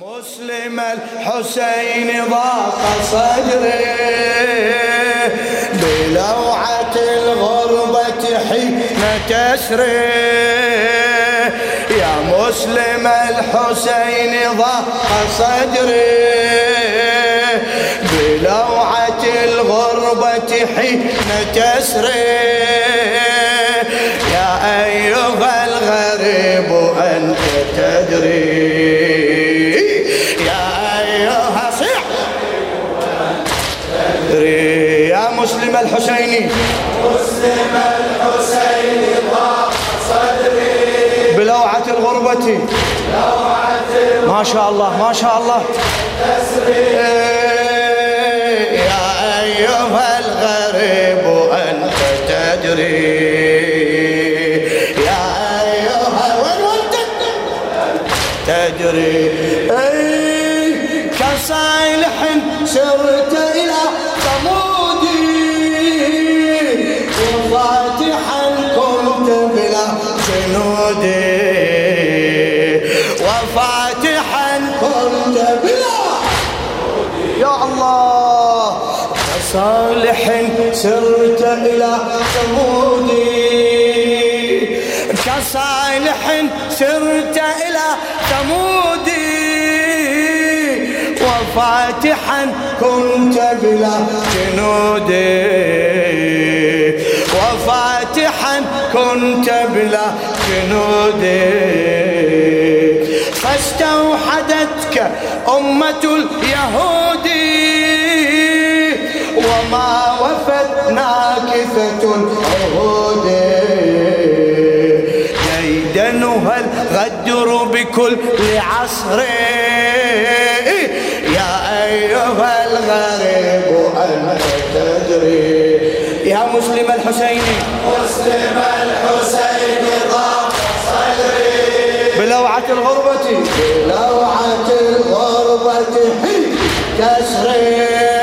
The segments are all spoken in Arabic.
مسلم الحسين ضاق صدري بلوعة الغربة حين تسري يا مسلم الحسين ضاق صدري بلوعة الغربة حين تسري يا أيها الغريب أنت تدري. الحسيني مسلم الحسيني ضاق صدري بلوعة الغربة. لوعة ما شاء الله ما شاء الله. تسري يا أيها الغريب أنت تدري يا أيها تدري سرت إلى ثمودي كصالح سرت إلى ثمودي وفاتحا كنت بلا جنودي وفاتحا كنت بلا جنود. فاستوحدتك أمة اليهود. وما وفت ناكثة العهود ديدنها الغدر بكل عصر. يا أيها الغريب أنت تدري يا مسلم الحسيني. مسلم الحسيني ضاق صدري. بلوعة الغربة. بلوعة الغربة. كسري.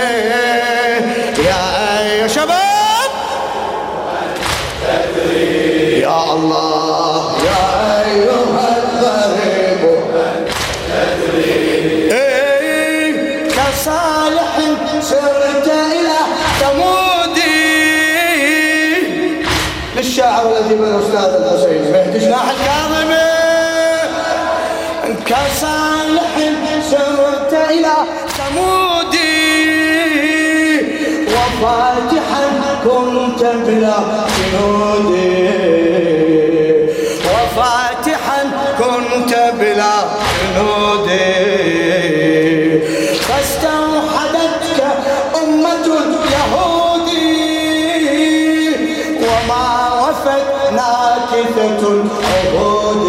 للشاعر الذي من أستاذ الحسين مهدي. جناح الكاظمي كصالح سرت إلى ثمودي وفاتحا كنت بلا جنودي وفاتحا كنت بلا جنودي فاستوحدتك أمة اليهود. وما وفت ناكثة العهود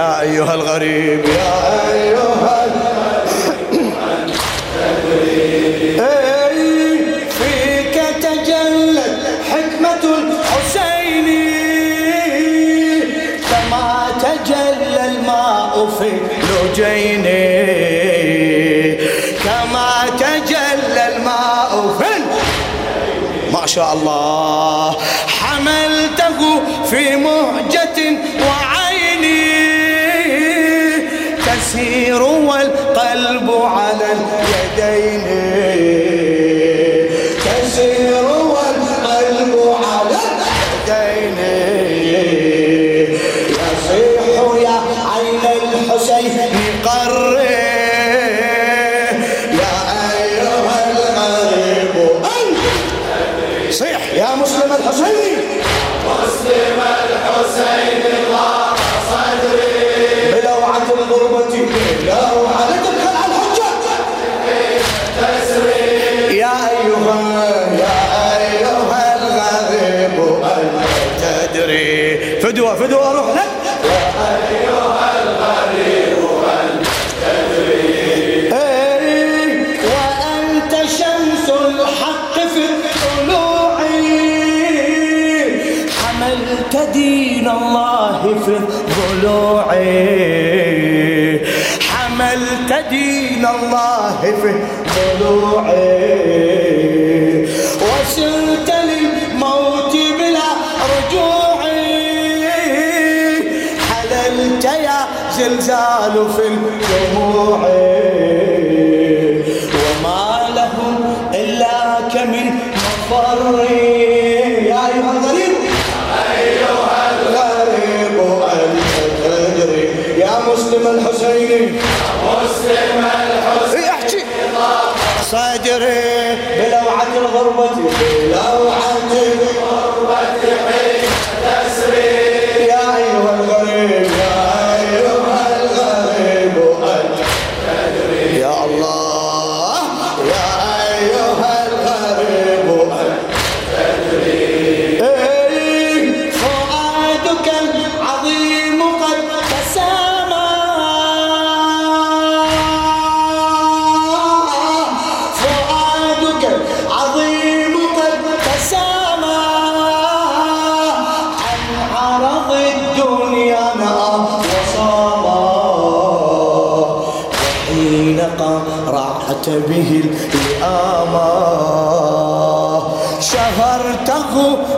يا أيها الغريب يا أيها إيه، فيك تجلت حكمة الحسين؟ كما تجلى الماء في لجين كما تجلى الماء في ما شاء الله حملته في مهجة بلوعة الغربة حملت دين الله في ضلوعي وسرت للموت بلا رجوع. حللت يا زلزال في الجموع. وما لهم إلا كمن مفر. مسلم الحسيني. مسلم الحسين احكي. صدري بلوعة الغربة بلوعة غربة حين تسري يا أيها الغريب يا قرعت به الإئامة شهرته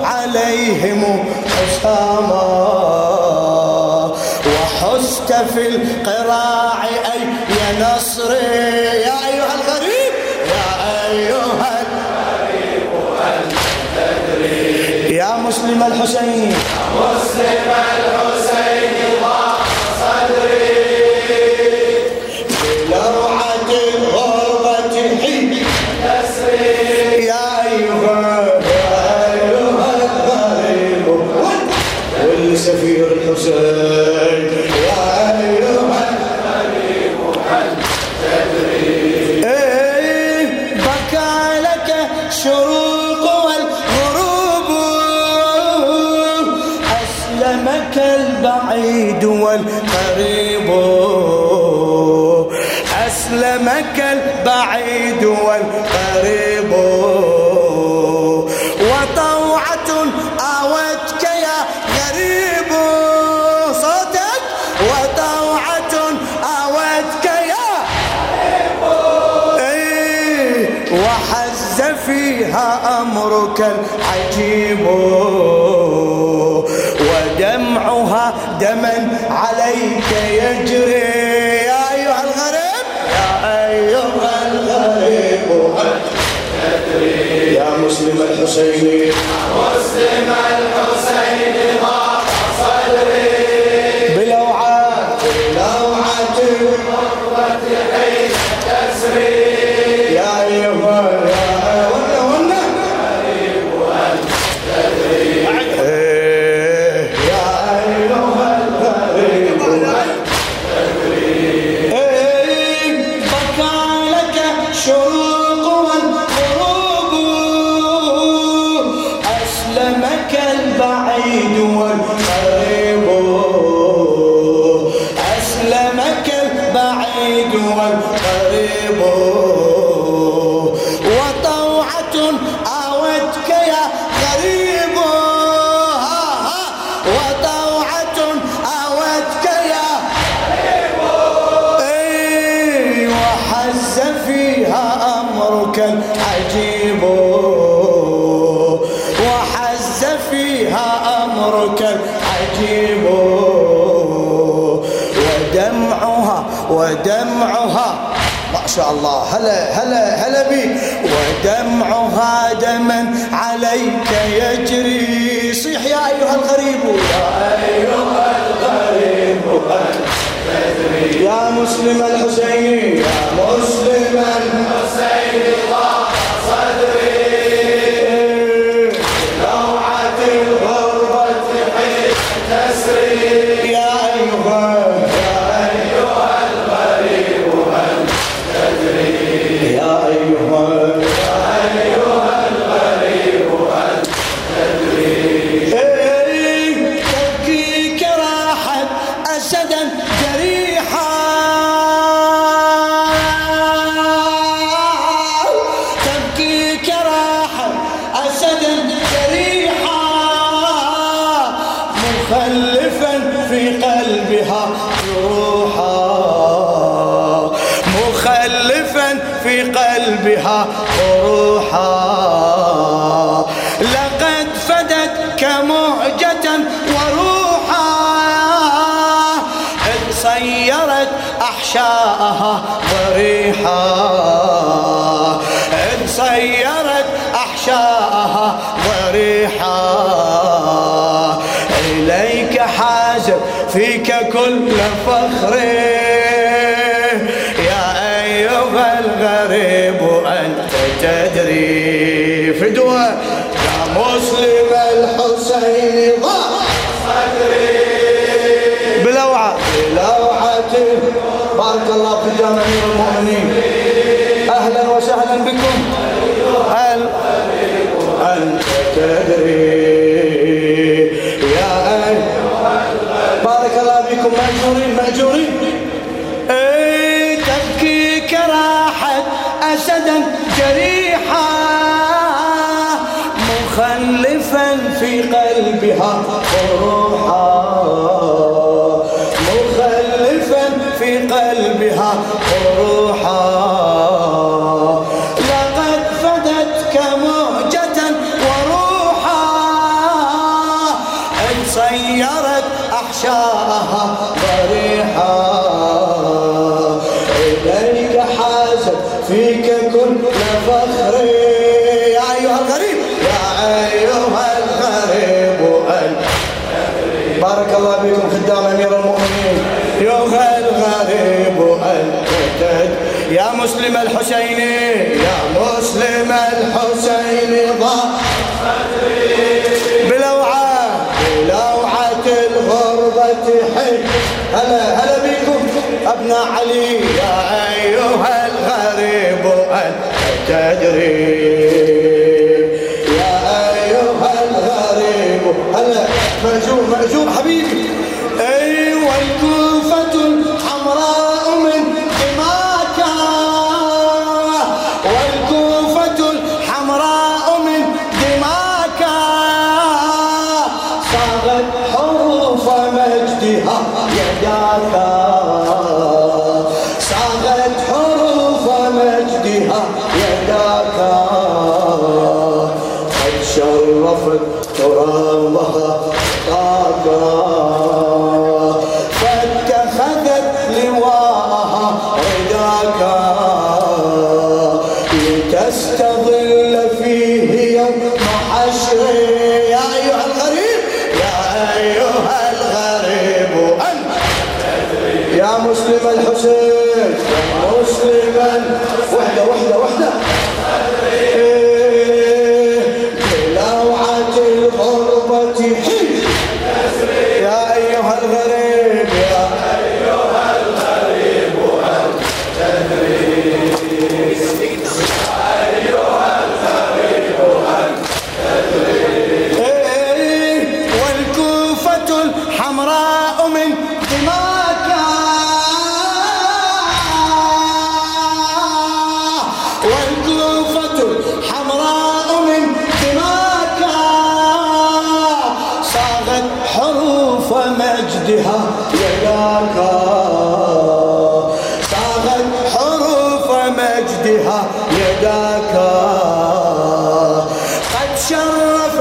عليهم حساما. وحست في القراع أي يا نصر يا أيها الغريب يا أيها الغريب يا مسلم الحسين مسلم الحسين. الشروق والغروب أسلمك البعيد والقريب. أسلمك البعيد والقريب. أمرك العجيب. ودمعها دما عليك يجري. يا أيها الغريب. يا أيها الغريب. يا مسلم الحسيني مسلم الحسين. شاء الله هلا هلا هلا بي ودمعها دما عليك يجري صيح يا أيها الغريب يا أيها الغريب. يا مسلم الحسين. غيرت أحشاءها ضريحا انصيرت أحشاءها ضريحا إليك حاجب فيك كل فخرين بارك الله في جامع المؤمنين. أهلا وسهلا بكم. هل أنت تدري وروحه يا مسلم الحسيني يا مسلم الحسيني ضاع. بلوعة بلوعة الغربة حل هلا هلا بكم أبناء علي. يا أيها الغريب أن تدري يا أيها الغريب هلا مأجور مأجور حبيبي. أيوة الكل. ظل فيه يوم حشر. يا أيها الغريب أنت يا يا مسلم الحسين.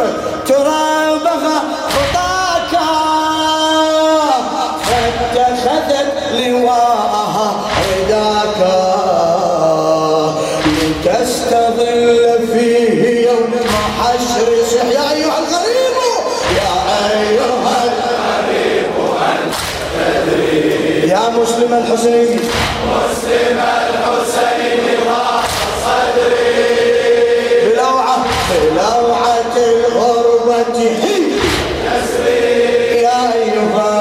Turn on. يا أيها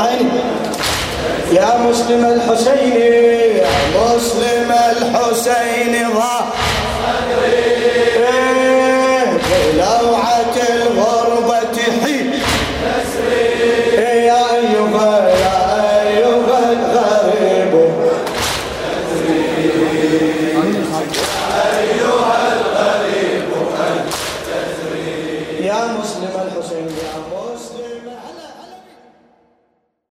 العين يا مسلم الحسين يا مسلم الحسين ظهري